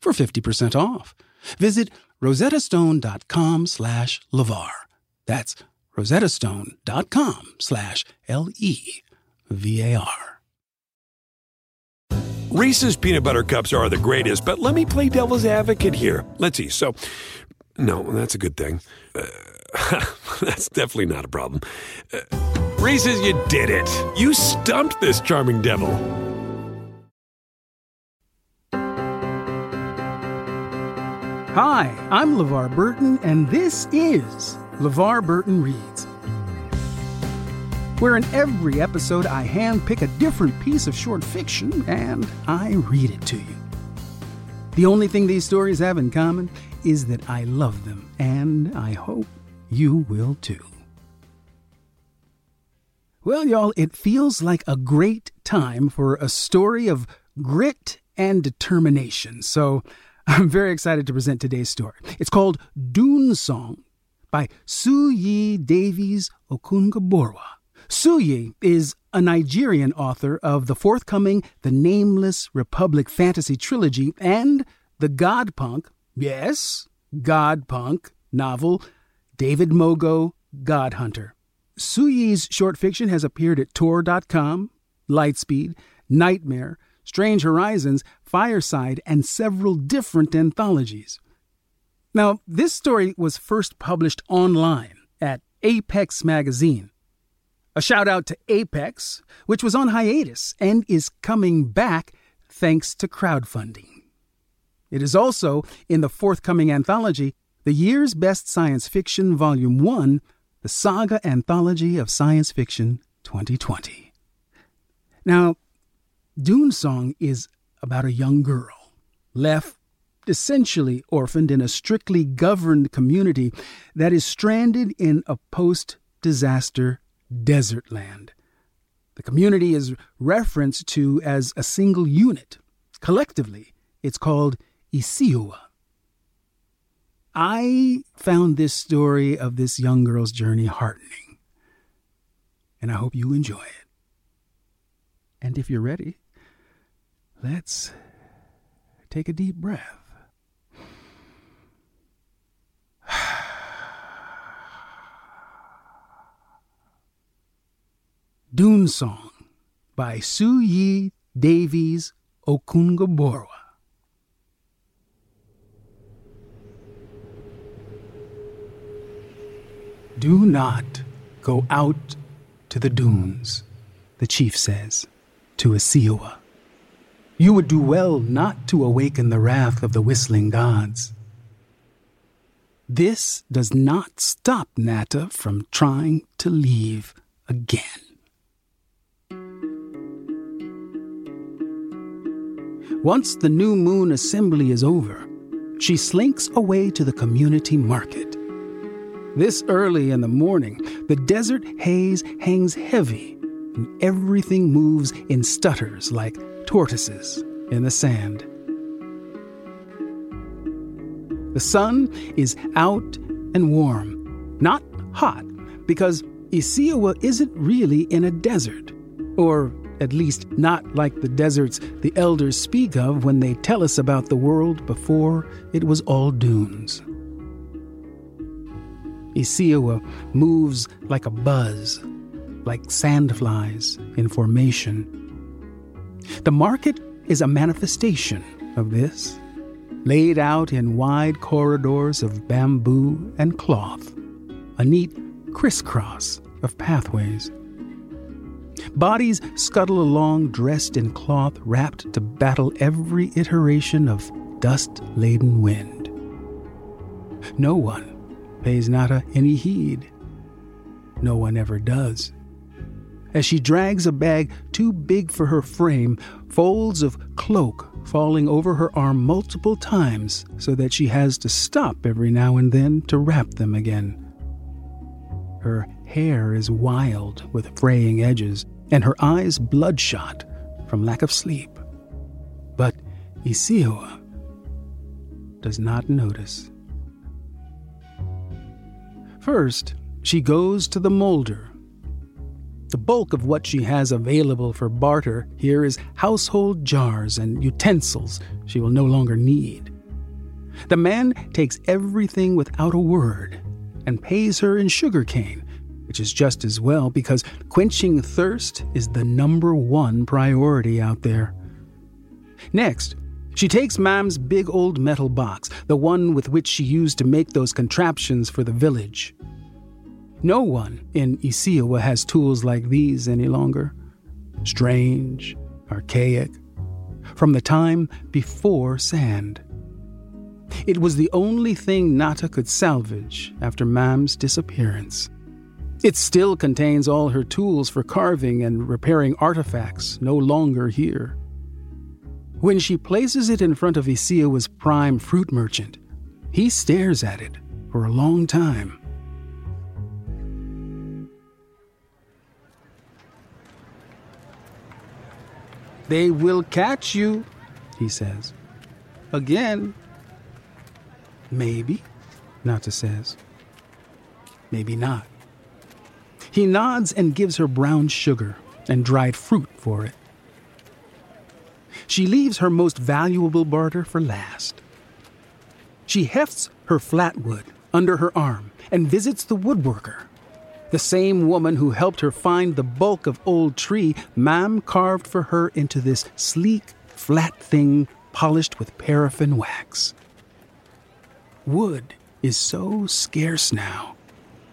for 50% off. Visit rosettastone.com slash LeVar. That's rosettastone.com slash L-E-V-A-R. Reese's peanut butter cups are the greatest, but let me play devil's advocate here. Let's see. So, no, that's a good thing. Uh, that's definitely not a problem. Uh, Reese's, you did it. You stumped this charming devil. Hi, I'm LeVar Burton, and this is LeVar Burton Reads. Where in every episode I handpick a different piece of short fiction and I read it to you. The only thing these stories have in common is that I love them, and I hope you will too. Well, y'all, it feels like a great time for a story of grit and determination. So I'm very excited to present today's story. It's called Dune Song by Suyi Davies Okungbowa. Suyi is a Nigerian author of the forthcoming The Nameless Republic fantasy trilogy and the Godpunk, yes, Godpunk novel David Mogo God Hunter. Suyi's short fiction has appeared at Tor.com, Lightspeed, Nightmare, Strange Horizons, Fireside, and several different anthologies. Now, this story was first published online at Apex Magazine. A shout out to Apex, which was on hiatus and is coming back thanks to crowdfunding. It is also in the forthcoming anthology, The Year's Best Science Fiction, Volume 1, the Saga Anthology of Science Fiction 2020. Now, Dune Song is about a young girl left essentially orphaned in a strictly governed community that is stranded in a post disaster desert land. The community is referenced to as a single unit. Collectively, it's called Isiua. I found this story of this young girl's journey heartening, and I hope you enjoy it. And if you're ready, let's take a deep breath. Dune Song by Suyi Davies Okungbowa. Do not go out to the dunes, the chief says to Isiua. You would do well not to awaken the wrath of the whistling gods. This does not stop Nata from trying to leave again. Once the new moon assembly is over, she slinks away to the community market. This early in the morning, the desert haze hangs heavy, and everything moves in stutters like tortoises in the sand. The sun is out and warm, not hot, because Isiua isn't really in a desert, or at least not like the deserts the elders speak of when they tell us about the world before it was all dunes. Isiua moves like a buzz, like sandflies in formation. The market is a manifestation of this, laid out in wide corridors of bamboo and cloth, a neat crisscross of pathways. Bodies scuttle along dressed in cloth wrapped to battle every iteration of dust laden wind. No one pays Nata any heed. No one ever does. As she drags a bag too big for her frame, folds of cloak falling over her arm multiple times so that she has to stop every now and then to wrap them again. Her hair is wild with fraying edges, and her eyes bloodshot from lack of sleep. But Isiawa does not notice. First, she goes to the molder. The bulk of what she has available for barter here is household jars and utensils she will no longer need. The man takes everything without a word and pays her in sugar cane, which is just as well because quenching thirst is the number one priority out there. Next, she takes Mam's big old metal box, the one with which she used to make those contraptions for the village. No one in Isiawa has tools like these any longer. Strange, archaic, from the time before sand. It was the only thing Nata could salvage after Mam's disappearance. It still contains all her tools for carving and repairing artifacts no longer here. When she places it in front of Isiawa's prime fruit merchant, he stares at it for a long time. They will catch you, he says. Again. Maybe, Nata says. Maybe not. He nods and gives her brown sugar and dried fruit for it. She leaves her most valuable barter for last. She hefts her flatwood under her arm and visits the woodworker the same woman who helped her find the bulk of old tree Mam carved for her into this sleek, flat thing polished with paraffin wax. Wood is so scarce now,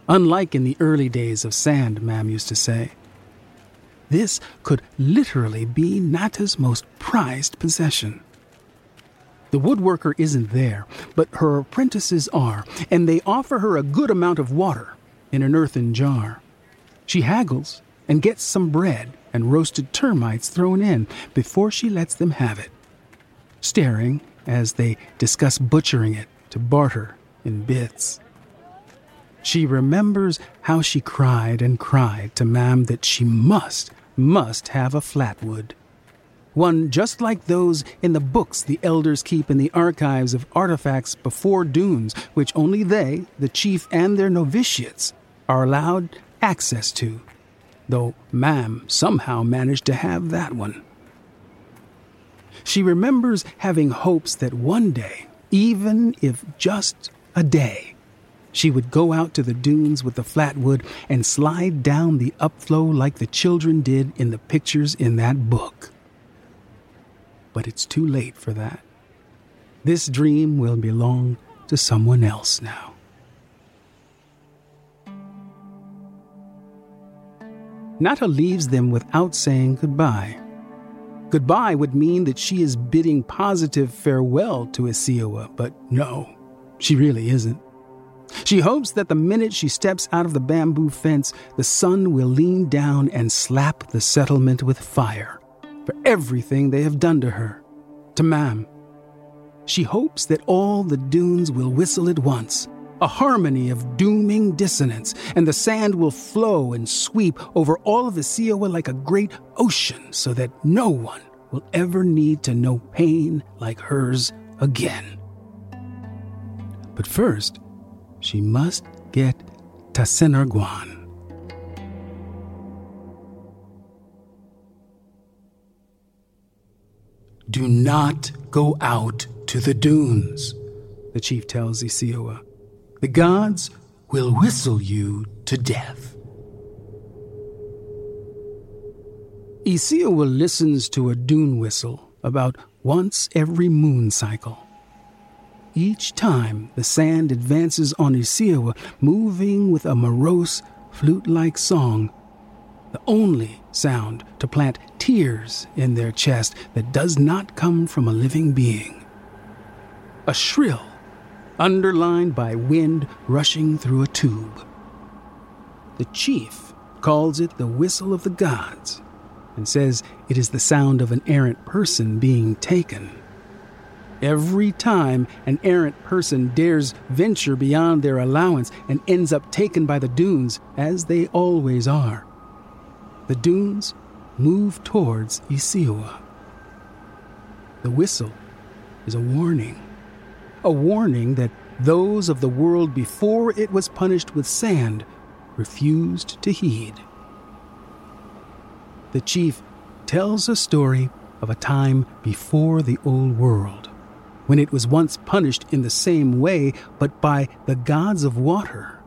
unlike in the early days of sand, Mam used to say. This could literally be Nata's most prized possession. The woodworker isn't there, but her apprentices are, and they offer her a good amount of water in an earthen jar. She haggles and gets some bread and roasted termites thrown in before she lets them have it, staring as they discuss butchering it to barter in bits. She remembers how she cried and cried to Mam that she must, must have a flatwood. One just like those in the books the elders keep in the archives of artifacts before dunes, which only they, the chief, and their novitiates are allowed access to, though Mam somehow managed to have that one. She remembers having hopes that one day, even if just a day, she would go out to the dunes with the flatwood and slide down the upflow like the children did in the pictures in that book. But it's too late for that. This dream will belong to someone else now. Nata leaves them without saying goodbye. Goodbye would mean that she is bidding positive farewell to Isiawa, but no, she really isn't. She hopes that the minute she steps out of the bamboo fence, the sun will lean down and slap the settlement with fire for everything they have done to her, to Mam. She hopes that all the dunes will whistle at once a harmony of dooming dissonance, and the sand will flow and sweep over all of Isiawa like a great ocean so that no one will ever need to know pain like hers again. But first, she must get Tasenarguan. Do not go out to the dunes, the chief tells Isiawa. The gods will whistle you to death. Isiawa listens to a dune whistle about once every moon cycle. Each time the sand advances on Isiawa, moving with a morose, flute like song, the only sound to plant tears in their chest that does not come from a living being. A shrill, underlined by wind rushing through a tube. The chief calls it the whistle of the gods and says it is the sound of an errant person being taken Every time an errant person dares venture beyond their allowance and ends up taken by the dunes, as they always are, the dunes move towards Isiua. The whistle is a warning. A warning that those of the world before it was punished with sand refused to heed. The chief tells a story of a time before the old world, when it was once punished in the same way, but by the gods of water.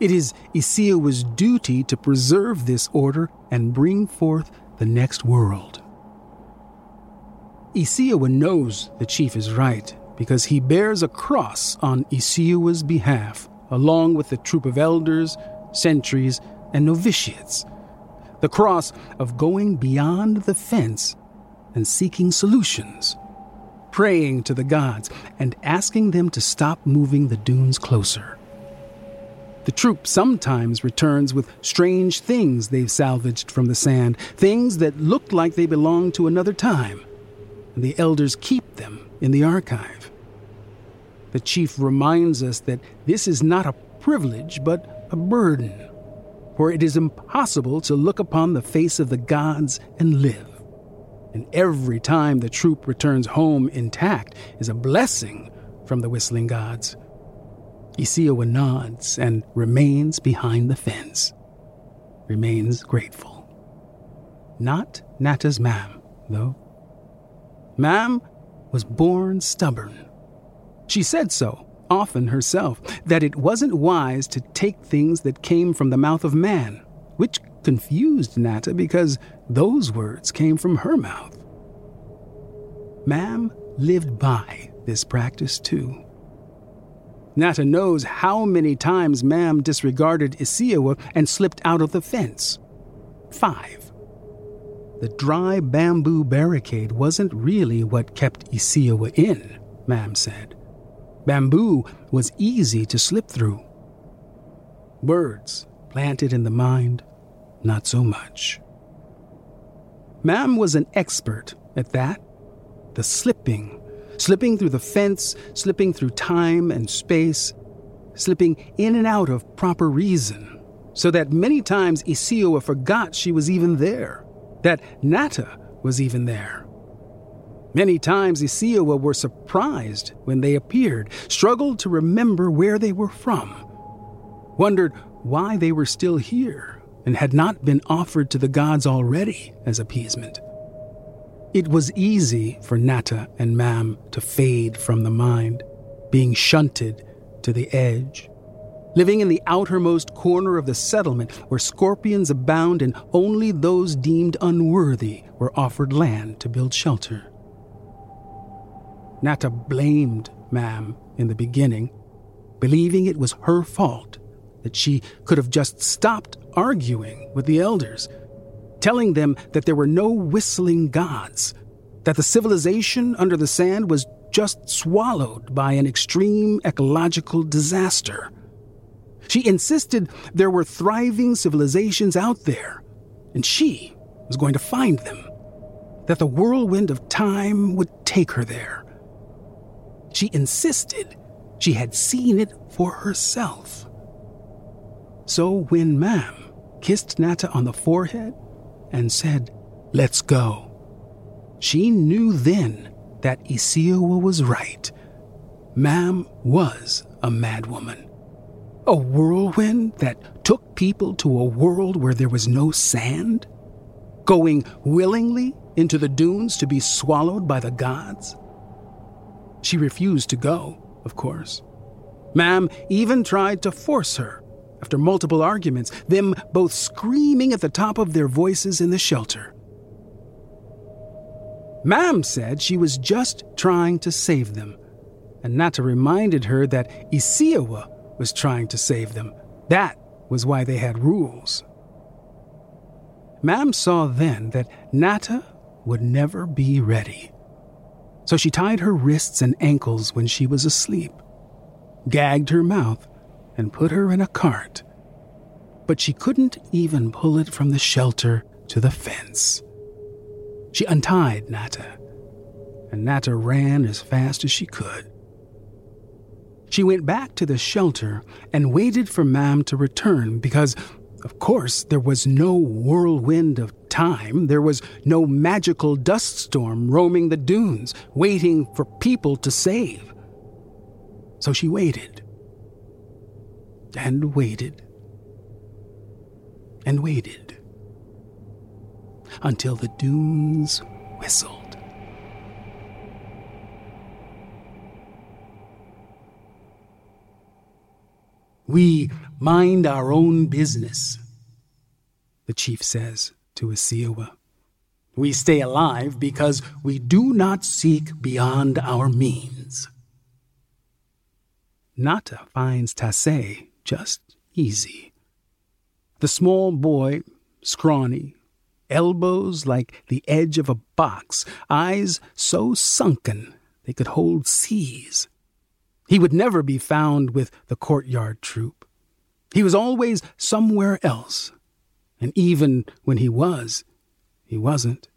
It is Isiua's duty to preserve this order and bring forth the next world. Isiua knows the chief is right because he bears a cross on Isiua's behalf, along with the troop of elders, sentries, and novitiates. The cross of going beyond the fence and seeking solutions, praying to the gods and asking them to stop moving the dunes closer. The troop sometimes returns with strange things they've salvaged from the sand, things that looked like they belonged to another time, and the elders keep them in the archive. The chief reminds us that this is not a privilege, but a burden, for it is impossible to look upon the face of the gods and live. And every time the troop returns home intact is a blessing from the whistling gods. Isiua nods and remains behind the fence, remains grateful. Not Nata's Mam, though. Mam was born stubborn she said so, often herself, that it wasn't wise to take things that came from the mouth of man, which confused Nata because those words came from her mouth. Mam lived by this practice too. Nata knows how many times Mam disregarded Isiua and slipped out of the fence. Five. The dry bamboo barricade wasn't really what kept Isiua in, Mam said. Bamboo was easy to slip through. Words planted in the mind, not so much. Mam was an expert at that. The slipping, slipping through the fence, slipping through time and space, slipping in and out of proper reason, so that many times Isioa forgot she was even there, that Nata was even there. Many times Isiua were surprised when they appeared, struggled to remember where they were from, wondered why they were still here and had not been offered to the gods already as appeasement. It was easy for Nata and Mam to fade from the mind, being shunted to the edge, living in the outermost corner of the settlement where scorpions abound and only those deemed unworthy were offered land to build shelter. Nata blamed Mam in the beginning, believing it was her fault that she could have just stopped arguing with the elders, telling them that there were no whistling gods, that the civilization under the sand was just swallowed by an extreme ecological disaster. She insisted there were thriving civilizations out there, and she was going to find them, that the whirlwind of time would take her there. She insisted she had seen it for herself. So when Mam kissed Nata on the forehead and said, Let's go, she knew then that Isiua was right. Mam was a madwoman. A whirlwind that took people to a world where there was no sand? Going willingly into the dunes to be swallowed by the gods? She refused to go, of course. Mam even tried to force her, after multiple arguments, them both screaming at the top of their voices in the shelter. Mam said she was just trying to save them, and Nata reminded her that Isiua was trying to save them. That was why they had rules. Mam saw then that Nata would never be ready so she tied her wrists and ankles when she was asleep, gagged her mouth, and put her in a cart. But she couldn't even pull it from the shelter to the fence. She untied Nata, and Nata ran as fast as she could. She went back to the shelter and waited for Mam to return because, of course, there was no whirlwind of time. There was no magical dust storm roaming the dunes, waiting for people to save. So she waited and waited and waited until the dunes whistled. We mind our own business, the chief says to Isiawa. We stay alive because we do not seek beyond our means. Nata finds Tassé just easy. The small boy, scrawny, elbows like the edge of a box, eyes so sunken they could hold seas. He would never be found with the courtyard troop. He was always somewhere else, and even when he was, he wasn't.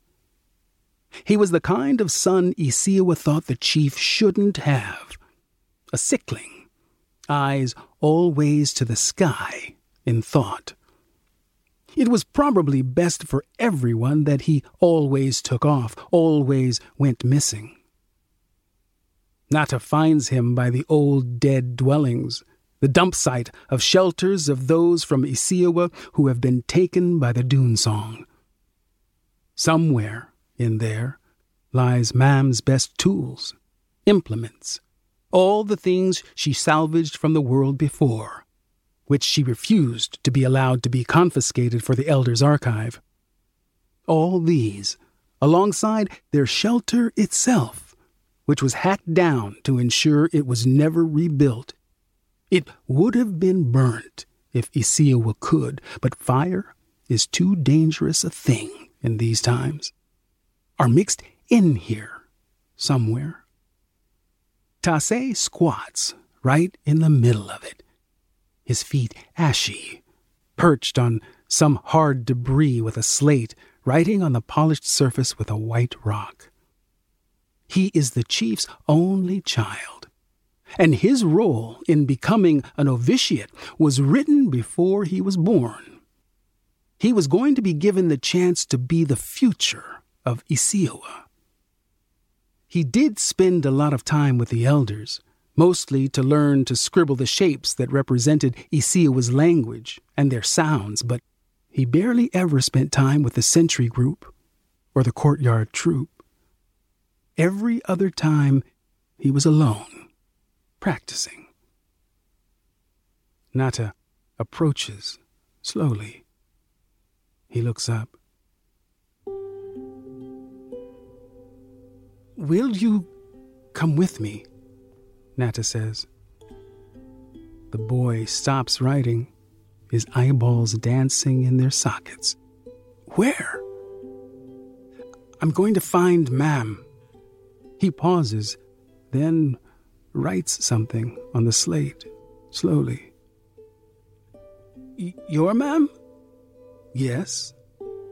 He was the kind of son Isiawa thought the chief shouldn't have. A sickling, eyes always to the sky in thought. It was probably best for everyone that he always took off, always went missing. Nata finds him by the old dead dwellings, the dump site of shelters of those from Isiawa who have been taken by the dune song. Somewhere in there lies Mam's best tools, implements, all the things she salvaged from the world before, which she refused to be allowed to be confiscated for the Elder's archive. All these, alongside their shelter itself, which was hacked down to ensure it was never rebuilt. It would have been burnt if Isiawa could, but fire is too dangerous a thing in these times. Are mixed in here somewhere. Tassé squats right in the middle of it, his feet ashy, perched on some hard debris with a slate, writing on the polished surface with a white rock. He is the chief's only child. And his role in becoming a novitiate was written before he was born. He was going to be given the chance to be the future of Isiawa. He did spend a lot of time with the elders, mostly to learn to scribble the shapes that represented Isiawa's language and their sounds, but he barely ever spent time with the sentry group or the courtyard troop. Every other time, he was alone, practicing. Nata approaches slowly. He looks up. Will you come with me? Nata says. The boy stops writing, his eyeballs dancing in their sockets. Where? I'm going to find Mam, he pauses, then writes something on the slate, slowly. Your ma'am? Yes,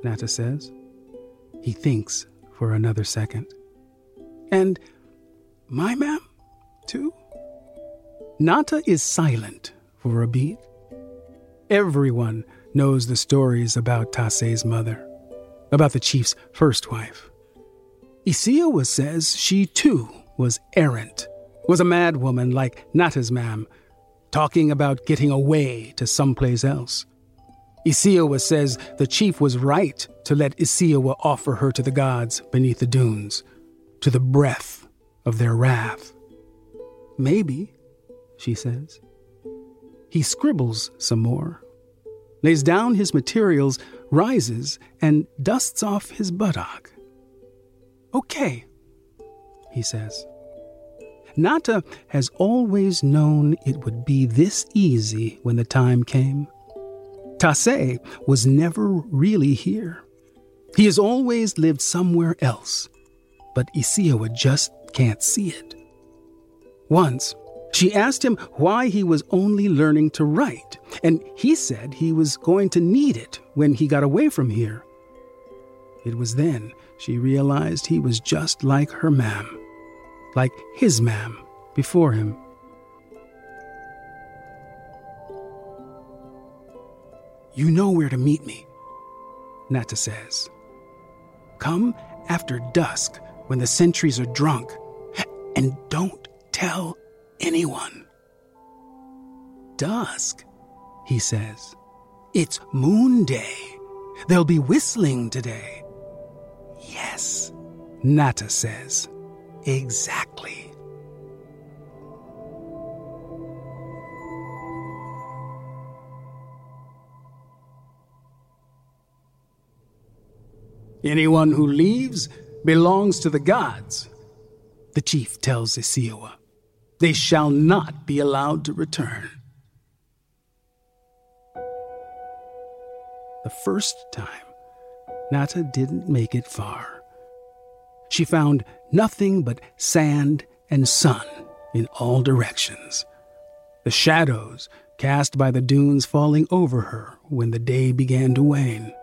Nata says. He thinks for another second. And my ma'am, too? Nata is silent for a beat. Everyone knows the stories about Tassé's mother, about the chief's first wife. Isiawa says she too was errant, was a mad woman like Nata's mam, talking about getting away to someplace else. Isiawa says the chief was right to let Isiawa offer her to the gods beneath the dunes, to the breath of their wrath. Maybe, she says. He scribbles some more, lays down his materials, rises, and dusts off his buttock. Okay, he says. Nata has always known it would be this easy when the time came. Tassé was never really here. He has always lived somewhere else, but Isiawa just can't see it. Once, she asked him why he was only learning to write, and he said he was going to need it when he got away from here. It was then she realized he was just like her mam, like his ma'am before him. You know where to meet me, Nata says. Come after dusk when the sentries are drunk, and don't tell anyone. Dusk, he says. It's moon day. They'll be whistling today. Yes, Nata says. Exactly. Anyone who leaves belongs to the gods, the chief tells Isiawa. They shall not be allowed to return. The first time, Nata didn't make it far. She found nothing but sand and sun in all directions. The shadows cast by the dunes falling over her when the day began to wane.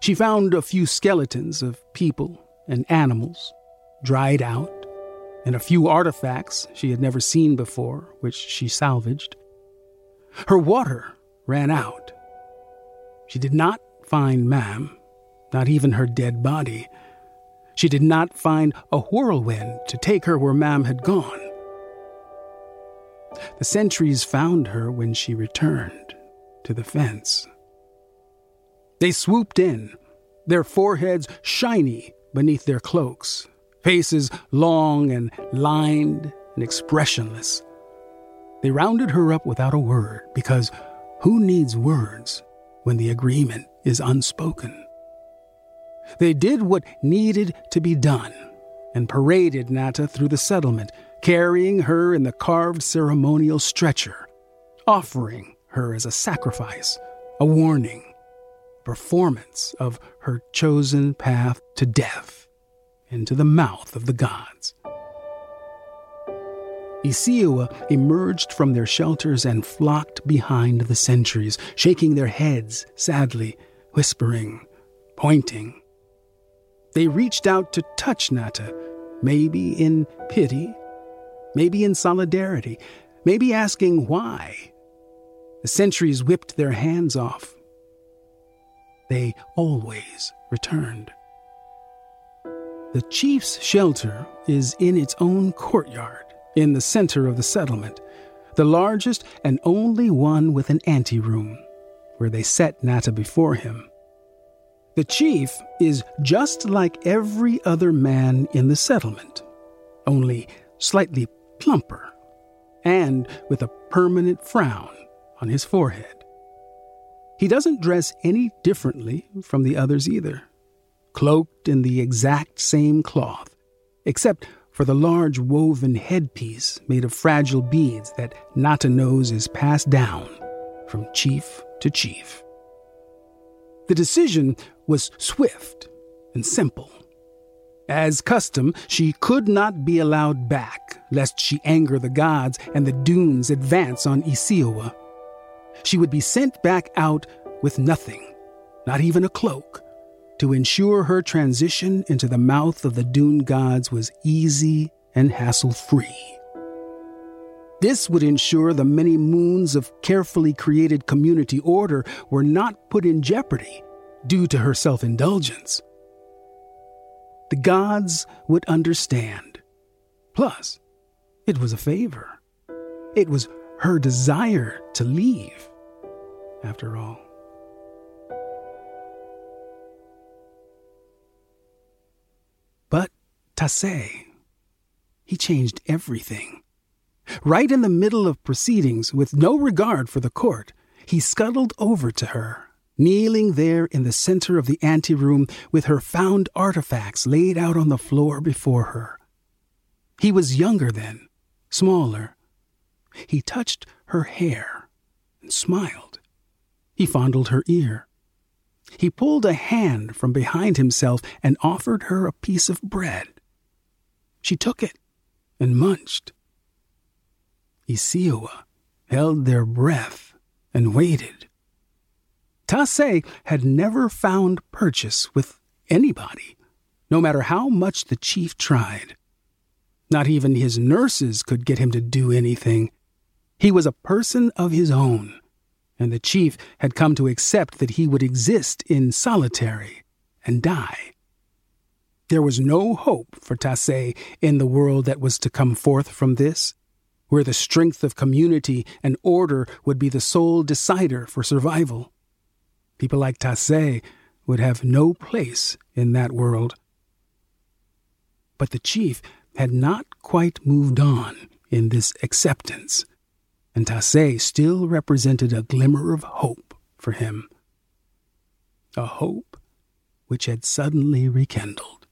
She found a few skeletons of people and animals, dried out, and a few artifacts she had never seen before, which she salvaged. Her water ran out. She did not find Mam, not even her dead body. She did not find a whirlwind to take her where Mam had gone. The sentries found her when she returned to the fence. They swooped in, their foreheads shiny beneath their cloaks, faces long and lined and expressionless. They rounded her up without a word because who needs words when the agreement is unspoken? They did what needed to be done and paraded Nata through the settlement, carrying her in the carved ceremonial stretcher, offering her as a sacrifice, a warning, performance of her chosen path to death into the mouth of the gods. Isiawa emerged from their shelters and flocked behind the sentries, shaking their heads sadly, whispering, pointing. They reached out to touch Nata, maybe in pity, maybe in solidarity, maybe asking why. The sentries whipped their hands off, they always returned. The chief's shelter is in its own courtyard in the center of the settlement, the largest and only one with an anteroom, where they set Nata before him. The chief is just like every other man in the settlement, only slightly plumper, and with a permanent frown on his forehead. He doesn't dress any differently from the others either, cloaked in the exact same cloth, except for the large woven headpiece made of fragile beads that Nata knows is passed down from chief to chief. The decision was swift and simple. As custom, she could not be allowed back, lest she anger the gods and the dunes advance on Isiawa she would be sent back out with nothing, not even a cloak, to ensure her transition into the mouth of the Dune gods was easy and hassle free. This would ensure the many moons of carefully created community order were not put in jeopardy due to her self indulgence. The gods would understand. Plus, it was a favor. It was her desire to leave, after all. But Tase, he changed everything. Right in the middle of proceedings, with no regard for the court, he scuttled over to her, kneeling there in the center of the anteroom with her found artifacts laid out on the floor before her. He was younger then, smaller, he touched her hair and smiled. He fondled her ear. He pulled a hand from behind himself and offered her a piece of bread. She took it and munched. Isiawa held their breath and waited. Tase had never found purchase with anybody no matter how much the chief tried. Not even his nurses could get him to do anything. He was a person of his own, and the chief had come to accept that he would exist in solitary and die. There was no hope for Tassé in the world that was to come forth from this, where the strength of community and order would be the sole decider for survival. People like Tassé would have no place in that world. But the chief had not quite moved on in this acceptance, and Tassé still represented a glimmer of hope for him. A hope which had suddenly rekindled.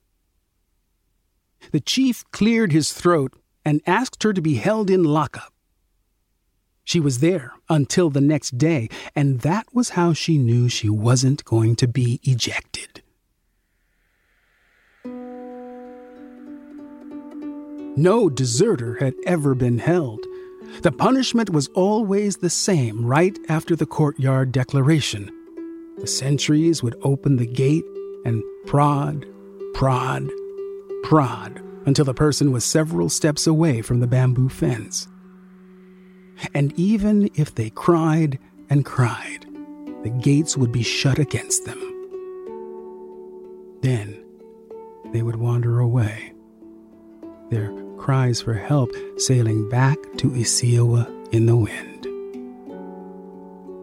The chief cleared his throat and asked her to be held in lockup. She was there until the next day, and that was how she knew she wasn't going to be ejected. No deserter had ever been held. The punishment was always the same right after the courtyard declaration. The sentries would open the gate and prod, prod, prod until the person was several steps away from the bamboo fence. And even if they cried and cried, the gates would be shut against them. Then they would wander away, their cries for help sailing back to Isiawa in the wind.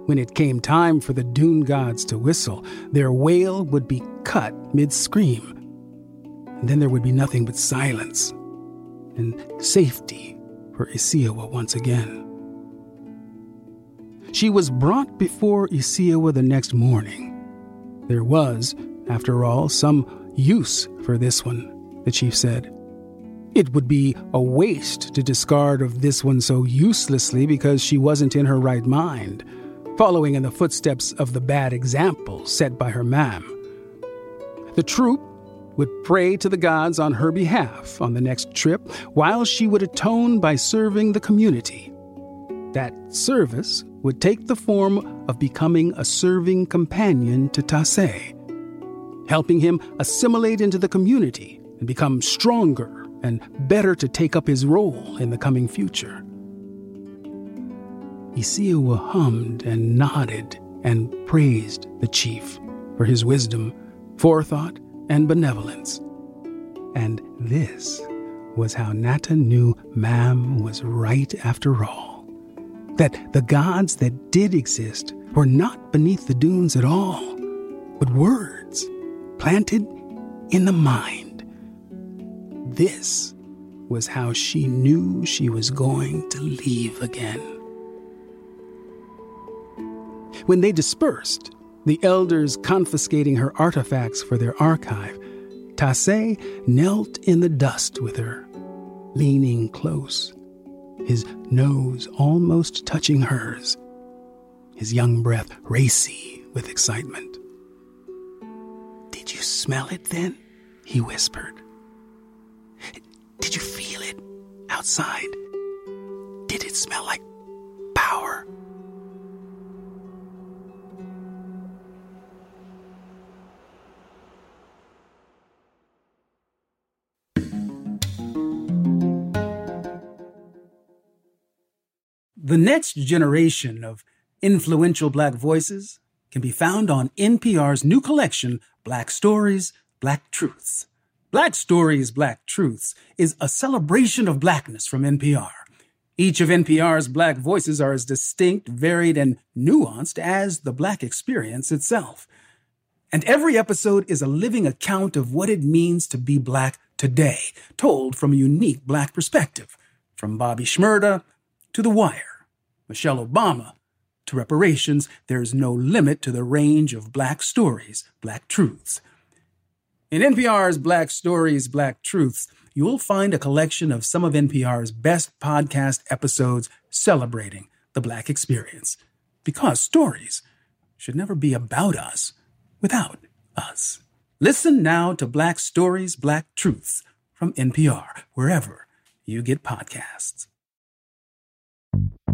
When it came time for the dune gods to whistle, their wail would be cut mid scream. And then there would be nothing but silence and safety for Isiawa once again. She was brought before Isiawa the next morning. There was, after all, some use for this one, the chief said. It would be a waste to discard of this one so uselessly because she wasn't in her right mind, following in the footsteps of the bad example set by her mam. The troop would pray to the gods on her behalf on the next trip, while she would atone by serving the community. That service would take the form of becoming a serving companion to Tassé, helping him assimilate into the community and become stronger and better to take up his role in the coming future. Isiawa hummed and nodded and praised the chief for his wisdom, forethought, and benevolence. And this was how Nata knew Mam was right after all. That the gods that did exist were not beneath the dunes at all, but words planted in the mind. This was how she knew she was going to leave again. When they dispersed, the elders confiscating her artifacts for their archive, Tassé knelt in the dust with her, leaning close, his nose almost touching hers, his young breath racy with excitement. Did you smell it then? he whispered. Did you feel it outside? Did it smell like power? The next generation of influential Black voices can be found on NPR's new collection, Black Stories, Black Truths. Black Stories, Black Truths is a celebration of blackness from NPR. Each of NPR's black voices are as distinct, varied, and nuanced as the black experience itself. And every episode is a living account of what it means to be black today, told from a unique black perspective. From Bobby Shmurda to The Wire, Michelle Obama to reparations, there's no limit to the range of black stories, black truths. In NPR's Black Stories, Black Truths, you will find a collection of some of NPR's best podcast episodes celebrating the Black experience. Because stories should never be about us without us. Listen now to Black Stories, Black Truths from NPR, wherever you get podcasts.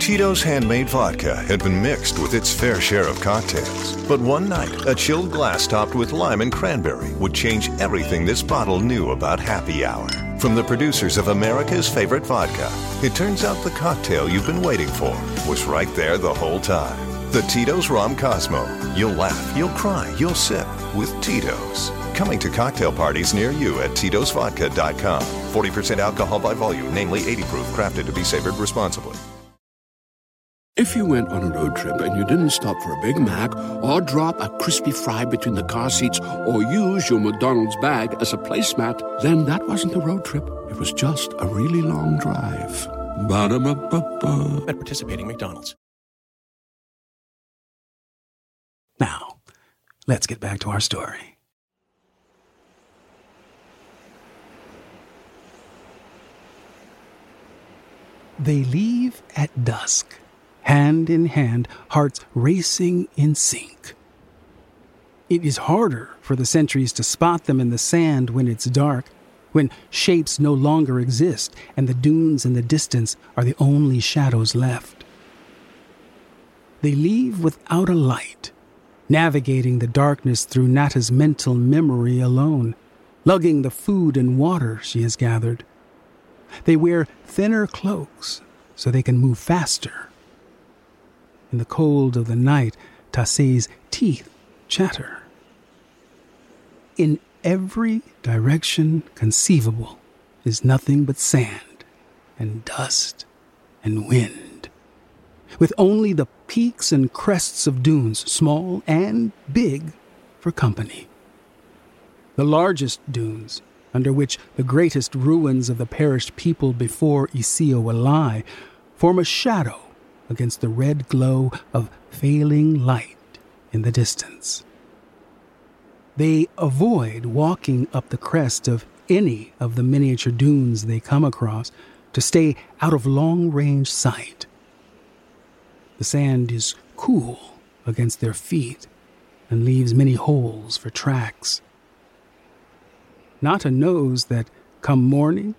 Tito's handmade vodka had been mixed with its fair share of cocktails. But one night, a chilled glass topped with lime and cranberry would change everything this bottle knew about happy hour. From the producers of America's favorite vodka, it turns out the cocktail you've been waiting for was right there the whole time. The Tito's Rom Cosmo. You'll laugh, you'll cry, you'll sip with Tito's. Coming to cocktail parties near you at Tito'sVodka.com. 40% alcohol by volume, namely 80 proof, crafted to be savored responsibly. If you went on a road trip and you didn't stop for a Big Mac or drop a crispy fry between the car seats or use your McDonald's bag as a placemat, then that wasn't a road trip. It was just a really long drive. Ba-da-ba-ba-ba. At participating McDonald's. Now, let's get back to our story. They leave at dusk, hand in hand, hearts racing in sync. It is harder for the sentries to spot them in the sand when it's dark, when shapes no longer exist and the dunes in the distance are the only shadows left. They leave without a light, navigating the darkness through Nata's mental memory alone, lugging the food and water she has gathered. They wear thinner cloaks so they can move faster. In the cold of the night, Tassay's teeth chatter. In every direction conceivable is nothing but sand and dust and wind, with only the peaks and crests of dunes, small and big, for company. The largest dunes, under which the greatest ruins of the perished people before Isiowa lie, form a shadow against the red glow of failing light in the distance. They avoid walking up the crest of any of the miniature dunes they come across to stay out of long range sight. The sand is cool against their feet and leaves many holes for tracks. Nata knows that come morning,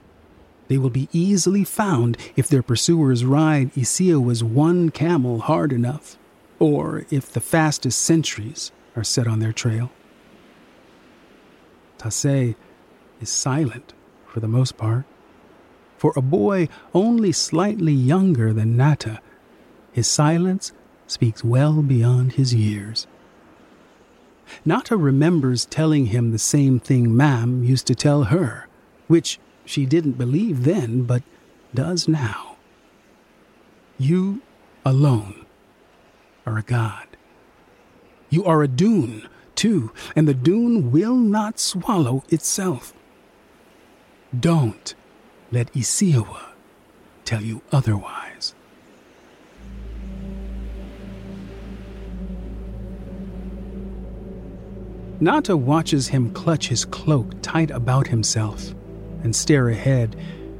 they will be easily found if their pursuers ride Isiowa's one camel hard enough, or if the fastest sentries are set on their trail. Tassay is silent for the most part. For a boy only slightly younger than Nata, his silence speaks well beyond his years. Nata remembers telling him the same thing Mam used to tell her, which she didn't believe then, but does now. You alone are a god. You are a dune, too, and the dune will not swallow itself. Don't let Isiowa tell you otherwise. Nata watches him clutch his cloak tight about himself and stare ahead,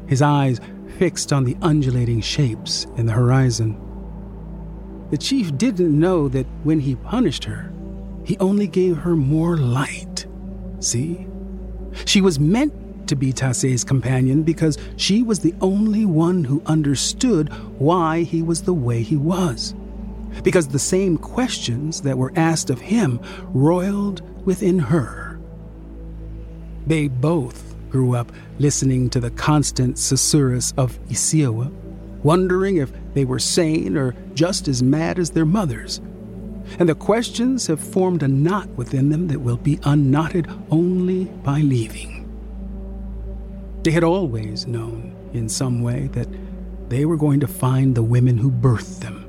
his eyes fixed on the undulating shapes in the horizon. The chief didn't know that when he punished her, he only gave her more light. See? She was meant to be Tassay's companion because she was the only one who understood why he was the way he was. Because the same questions that were asked of him roiled within her. They both grew up listening to the constant susurrus of Isiowa, wondering if they were sane or just as mad as their mothers. And the questions have formed a knot within them that will be unknotted only by leaving. They had always known, in some way, that they were going to find the women who birthed them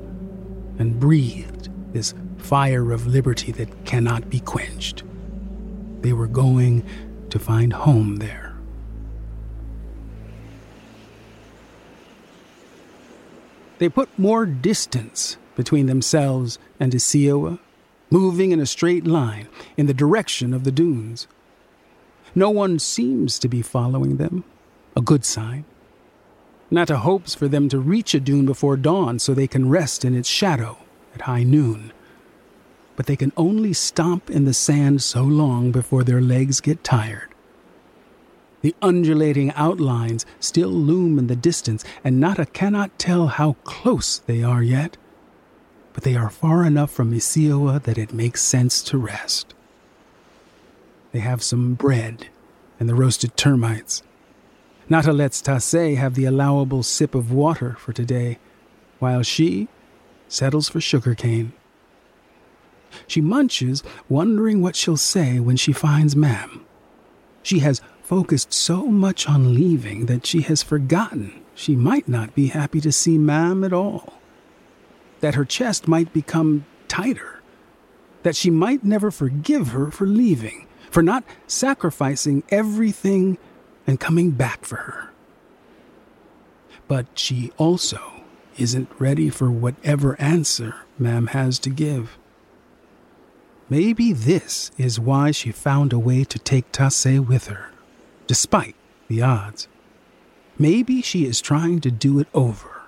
and breathed this fire of liberty that cannot be quenched. They were going to find home there. They put more distance between themselves and Isioa, moving in a straight line in the direction of the dunes. No one seems to be following them, a good sign. Nata hopes for them to reach a dune before dawn so they can rest in its shadow at high noon. But they can only stomp in the sand so long before their legs get tired. The undulating outlines still loom in the distance, and Nata cannot tell how close they are yet. But they are far enough from Isioa that it makes sense to rest. They have some bread and the roasted termites. Nata lets Tase have the allowable sip of water for today, while she settles for sugarcane. She munches, wondering what she'll say when she finds Mam. She has focused so much on leaving that she has forgotten she might not be happy to see Mam at all. That her chest might become tighter. That she might never forgive her for leaving, for not sacrificing everything and coming back for her. But she also isn't ready for whatever answer Mam has to give. Maybe this is why she found a way to take Tase with her despite the odds. Maybe she is trying to do it over,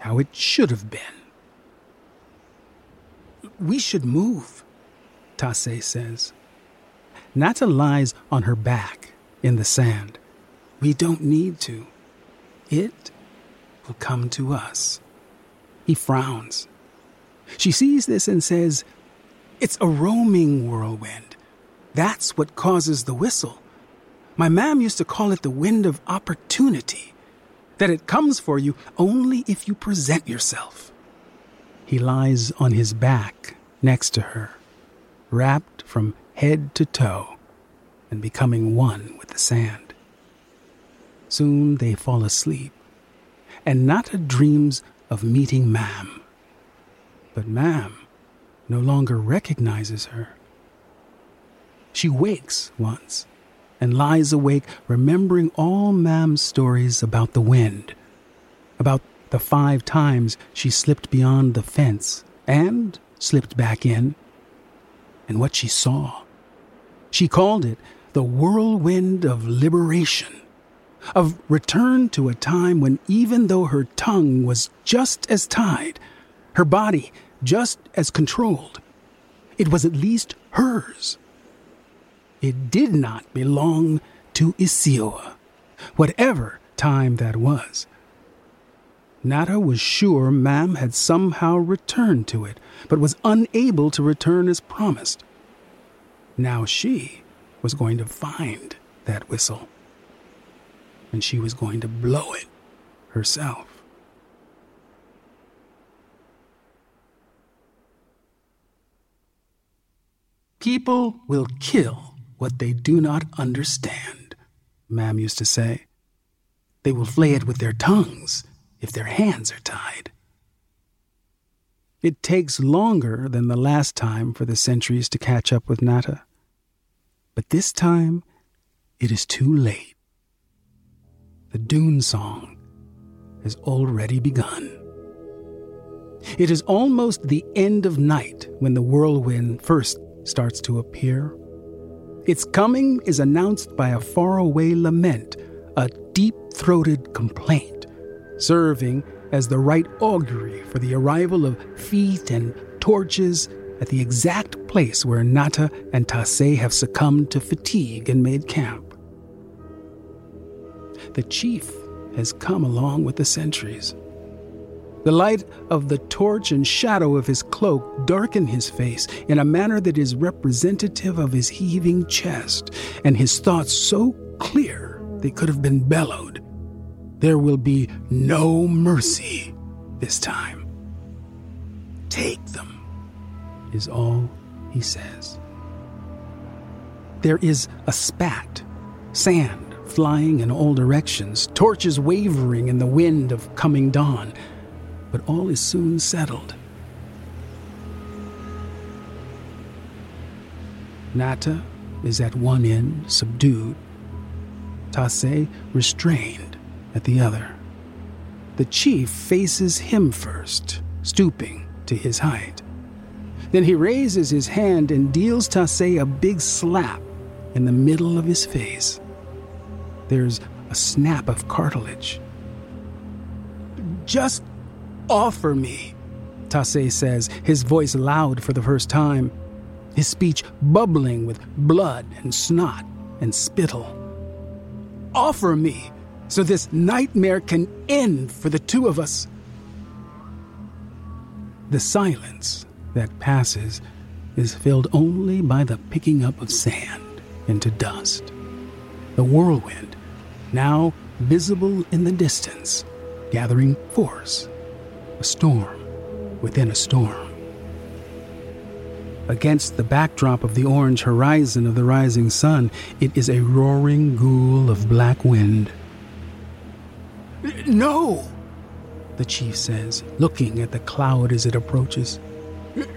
how it should have been. We should move, Tase says. Nata lies on her back in the sand. We don't need to. It will come to us. He frowns. She sees this and says, It's a roaming whirlwind. That's what causes the whistle. My mam used to call it the wind of opportunity, that it comes for you only if you present yourself. He lies on his back next to her, wrapped from head to toe and becoming one with the sand. Soon they fall asleep, and Nata dreams of meeting Mam. But Mam no longer recognizes her. She wakes once and lies awake remembering all Mam's stories about the wind, about the five times she slipped beyond the fence and slipped back in, and what she saw. She called it the whirlwind of liberation, of return to a time when even though her tongue was just as tied, her body just as controlled, it was at least hers it did not belong to Isioa, whatever time that was. Nata was sure Mam had somehow returned to it, but was unable to return as promised. Now she was going to find that whistle, and she was going to blow it herself. People will kill what they do not understand, Mam used to say. They will flay it with their tongues if their hands are tied. It takes longer than the last time for the sentries to catch up with Nata. But this time, it is too late. The Dune Song has already begun. It is almost the end of night when the whirlwind first starts to appear. Its coming is announced by a faraway lament, a deep throated complaint, serving as the right augury for the arrival of feet and torches at the exact place where Nata and Tase have succumbed to fatigue and made camp. The chief has come along with the sentries. The light of the torch and shadow of his cloak darken his face in a manner that is representative of his heaving chest, and his thoughts so clear they could have been bellowed. There will be no mercy this time. Take them, is all he says. There is a spat, sand flying in all directions, torches wavering in the wind of coming dawn but all is soon settled. Nata is at one end, subdued, Tase restrained at the other. The chief faces him first, stooping to his height. Then he raises his hand and deals Tase a big slap in the middle of his face. There's a snap of cartilage. Just offer me, Tase says, his voice loud for the first time, his speech bubbling with blood and snot and spittle. Offer me so this nightmare can end for the two of us. The silence that passes is filled only by the picking up of sand into dust. The whirlwind, now visible in the distance, gathering force. A storm within a storm. Against the backdrop of the orange horizon of the rising sun, it is a roaring ghoul of black wind. No! The chief says, looking at the cloud as it approaches.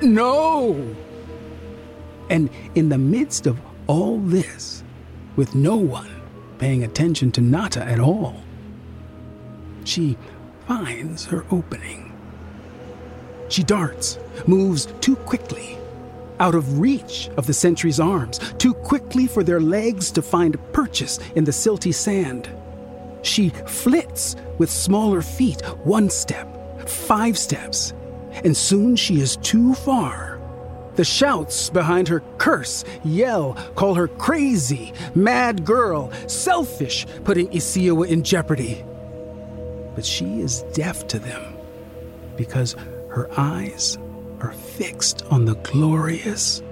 No! And in the midst of all this, with no one paying attention to Nata at all, she finds her opening. She darts, moves too quickly, out of reach of the sentry's arms, too quickly for their legs to find purchase in the silty sand. She flits with smaller feet, one step, five steps, and soon she is too far. The shouts behind her curse, yell, call her crazy, mad girl, selfish, putting Isiawa in jeopardy. But she is deaf to them because her eyes are fixed on the glorious,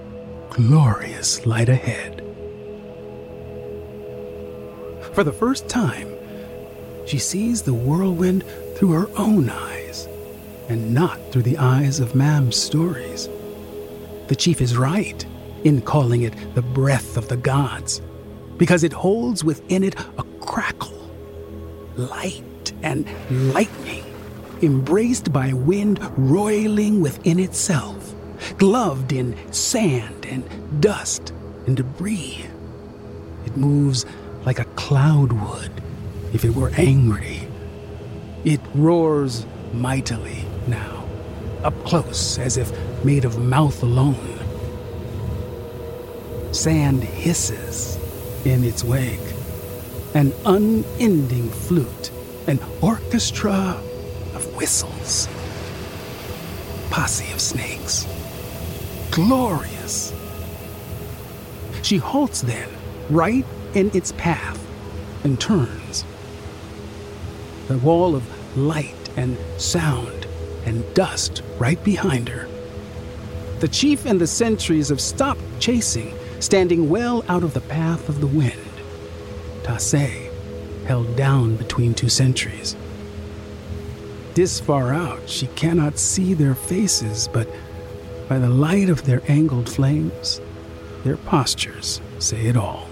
glorious light ahead. For the first time, she sees the whirlwind through her own eyes and not through the eyes of Mam's stories. The chief is right in calling it the breath of the gods because it holds within it a crackle, light and lightning, embraced by wind roiling within itself, gloved in sand and dust and debris. It moves like a cloud would if it were angry. It roars mightily now, up close as if made of mouth alone. Sand hisses in its wake, an unending flute, an orchestra whistles. Posse of snakes. Glorious. She halts then, right in its path, and turns. The wall of light and sound and dust right behind her. The chief and the sentries have stopped chasing, standing well out of the path of the wind. Tase, held down between two sentries. This far out, she cannot see their faces, but by the light of their angled flames, their postures say it all.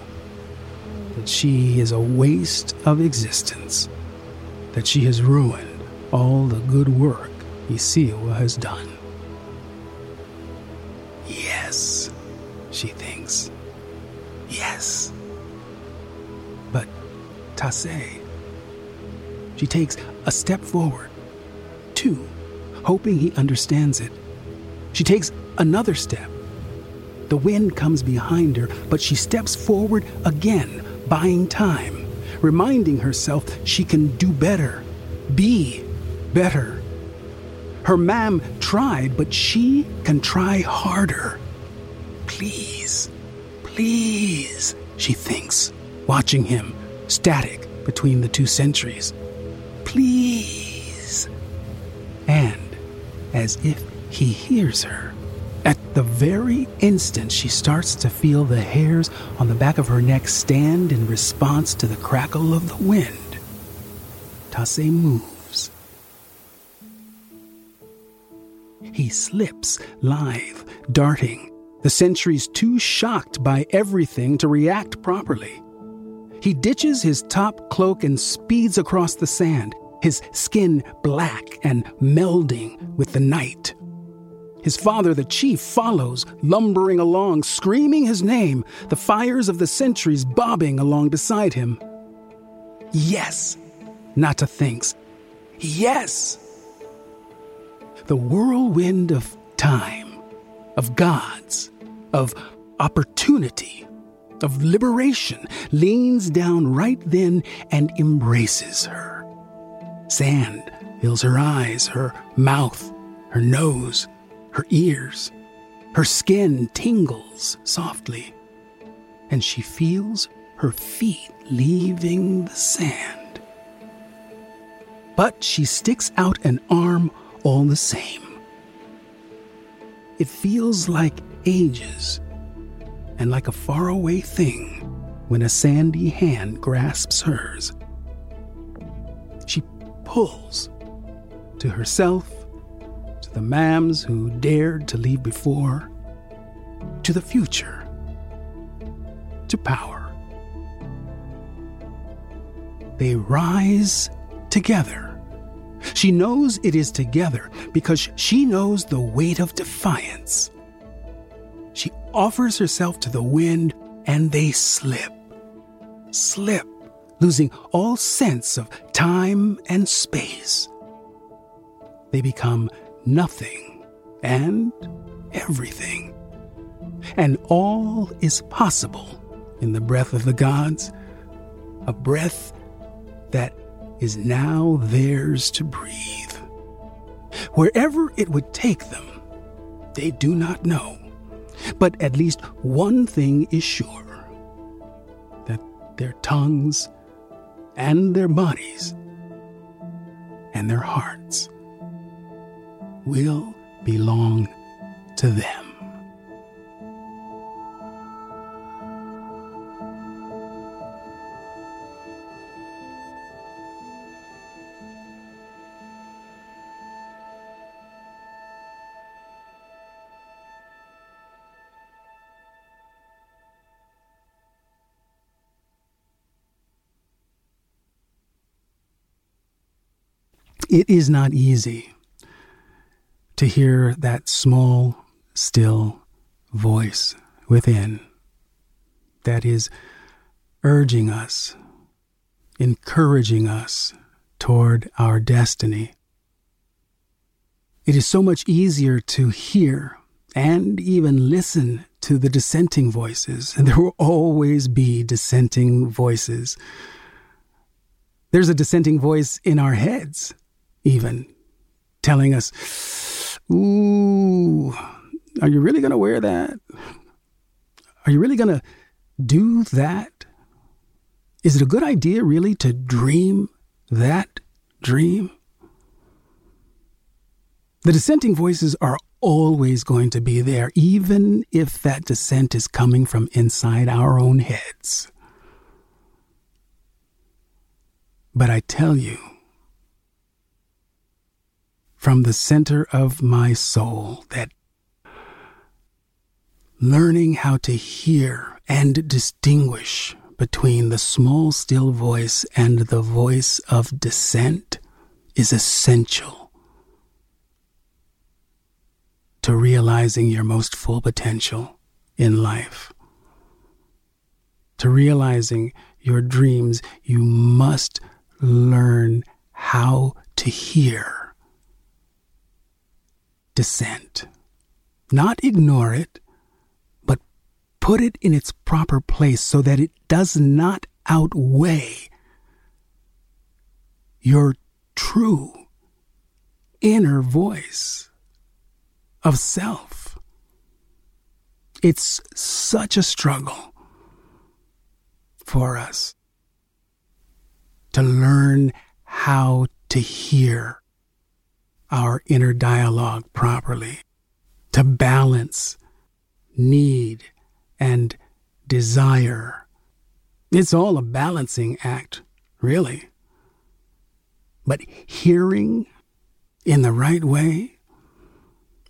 That she is a waste of existence, that she has ruined all the good work Isiawa has done. Yes, she thinks. Yes. But Tase. She takes a step forward, two, hoping he understands it. She takes another step. The wind comes behind her, but she steps forward again, buying time, reminding herself she can do better, be better. Her mam tried, but she can try harder. Please, please, she thinks, watching him, static between the two sentries. Please. And, as if he hears her, at the very instant she starts to feel the hairs on the back of her neck stand in response to the crackle of the wind, Tase moves. He slips, lithe, darting, the sentries too shocked by everything to react properly. He ditches his top cloak and speeds across the sand, his skin black and melding with the night. His father, the chief, follows, lumbering along, screaming his name, the fires of the sentries bobbing along beside him. Yes, Nata thinks. Yes! The whirlwind of time, of gods, of opportunity, of liberation leans down right then and embraces her. Sand fills her eyes, her mouth, her nose, her ears. Her skin tingles softly, and she feels her feet leaving the sand. But she sticks out an arm all the same. It feels like ages and like a faraway thing when a sandy hand grasps hers. Pulls to herself, to the mams who dared to leave before, to the future, to power. They rise together. She knows it is together because she knows the weight of defiance. She offers herself to the wind and they slip, slip, losing all sense of time and space. They become nothing and everything. And all is possible in the breath of the gods, a breath that is now theirs to breathe. Wherever it would take them, they do not know. But at least one thing is sure that their tongues and their bodies and their hearts will belong to them. It is not easy to hear that small, still voice within that is urging us, encouraging us toward our destiny. It is so much easier to hear and even listen to the dissenting voices, and there will always be dissenting voices. There's a dissenting voice in our heads even telling us, Ooh, are you really going to wear that? Are you really going to do that? Is it a good idea, really, to dream that dream? The dissenting voices are always going to be there, even if that dissent is coming from inside our own heads. But I tell you, from the center of my soul that learning how to hear and distinguish between the small, still voice and the voice of dissent is essential to realizing your most full potential in life. To realizing your dreams, you must learn how to hear dissent. Not ignore it, but put it in its proper place so that it does not outweigh your true inner voice of self. It's such a struggle for us to learn how to hear our inner dialogue properly, to balance need and desire. It's all a balancing act, really. But hearing in the right way,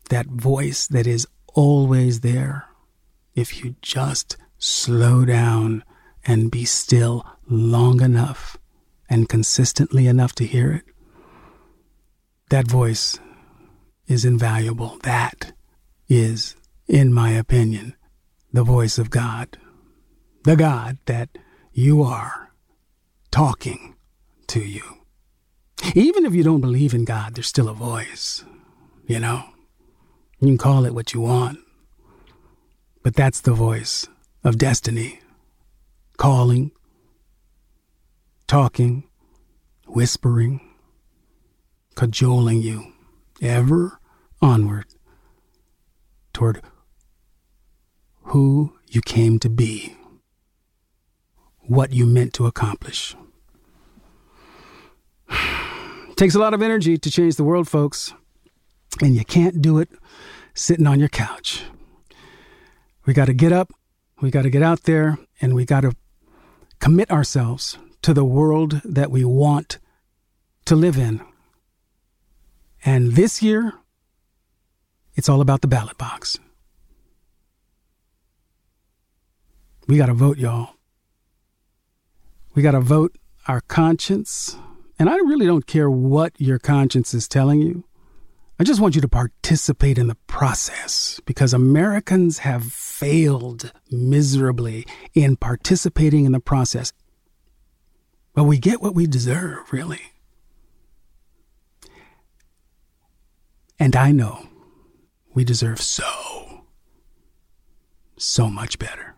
that voice that is always there, if you just slow down and be still long enough and consistently enough to hear it, that voice is invaluable. That is, in my opinion, the voice of God. The God that you are talking to you. Even if you don't believe in God, there's still a voice. You know? You can call it what you want. But that's the voice of destiny. Calling, talking, whispering, cajoling you ever onward toward who you came to be, what you meant to accomplish. Takes a lot of energy to change the world, folks, and you can't do it sitting on your couch. We got to get up, we got to get out there, and we got to commit ourselves to the world that we want to live in. And this year, it's all about the ballot box. We got to vote, y'all. We got to vote our conscience. And I really don't care what your conscience is telling you. I just want you to participate in the process because Americans have failed miserably in participating in the process. But we get what we deserve, really. And I know we deserve so, so much better.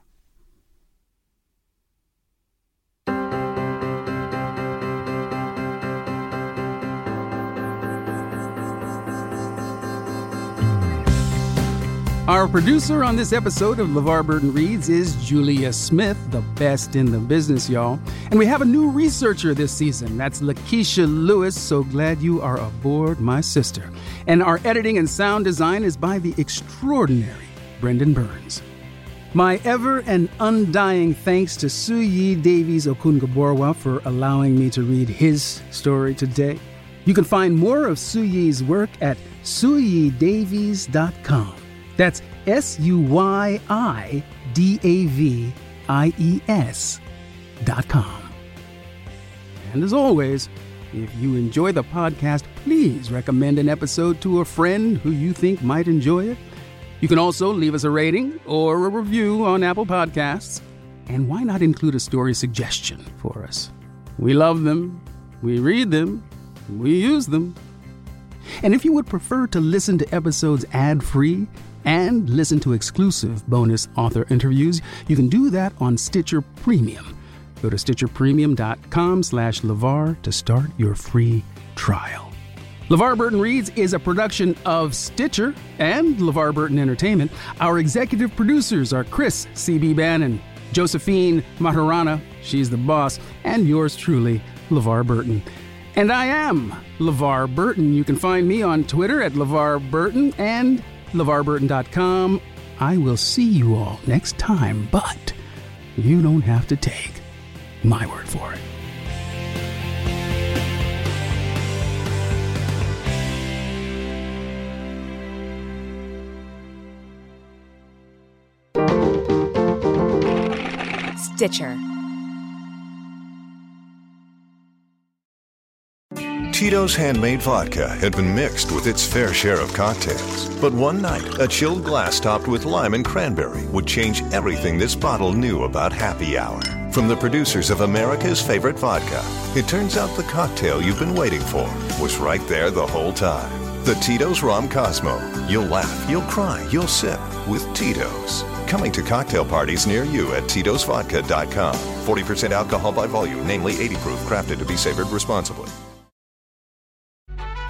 Our producer on this episode of LeVar Burton Reads is Julia Smith, the best in the business, y'all. And we have a new researcher this season. That's Lakeisha Lewis. So glad you are aboard, my sister. And our editing and sound design is by the extraordinary Brendan Burns. My ever and undying thanks to Suyi Davies Okungbowa for allowing me to read his story today. You can find more of Suyi's work at suyidavies.com. That's S U Y I D A V I E S dot com. And as always, if you enjoy the podcast, please recommend an episode to a friend who you think might enjoy it. You can also leave us a rating or a review on Apple Podcasts. And why not include a story suggestion for us? We love them, we read them, we use them. And if you would prefer to listen to episodes ad free, and listen to exclusive bonus author interviews, you can do that on Stitcher Premium. Go to stitcherpremium.com slash LeVar to start your free trial. LeVar Burton Reads is a production of Stitcher and LeVar Burton Entertainment. Our executive producers are Chris C.B. Bannon, Josephine Maharana, she's the boss, and yours truly, LeVar Burton. And I am LeVar Burton. You can find me on Twitter at LeVar Burton and LeVarBurton.com. I will see you all next time, but you don't have to take my word for it. Stitcher. Tito's handmade vodka had been mixed with its fair share of cocktails. But one night, a chilled glass topped with lime and cranberry would change everything this bottle knew about happy hour. From the producers of America's favorite vodka, it turns out the cocktail you've been waiting for was right there the whole time. The Tito's Rom Cosmo. You'll laugh, you'll cry, you'll sip with Tito's. Coming to cocktail parties near you at Tito'sVodka.com. 40% alcohol by volume, namely 80 proof, crafted to be savored responsibly.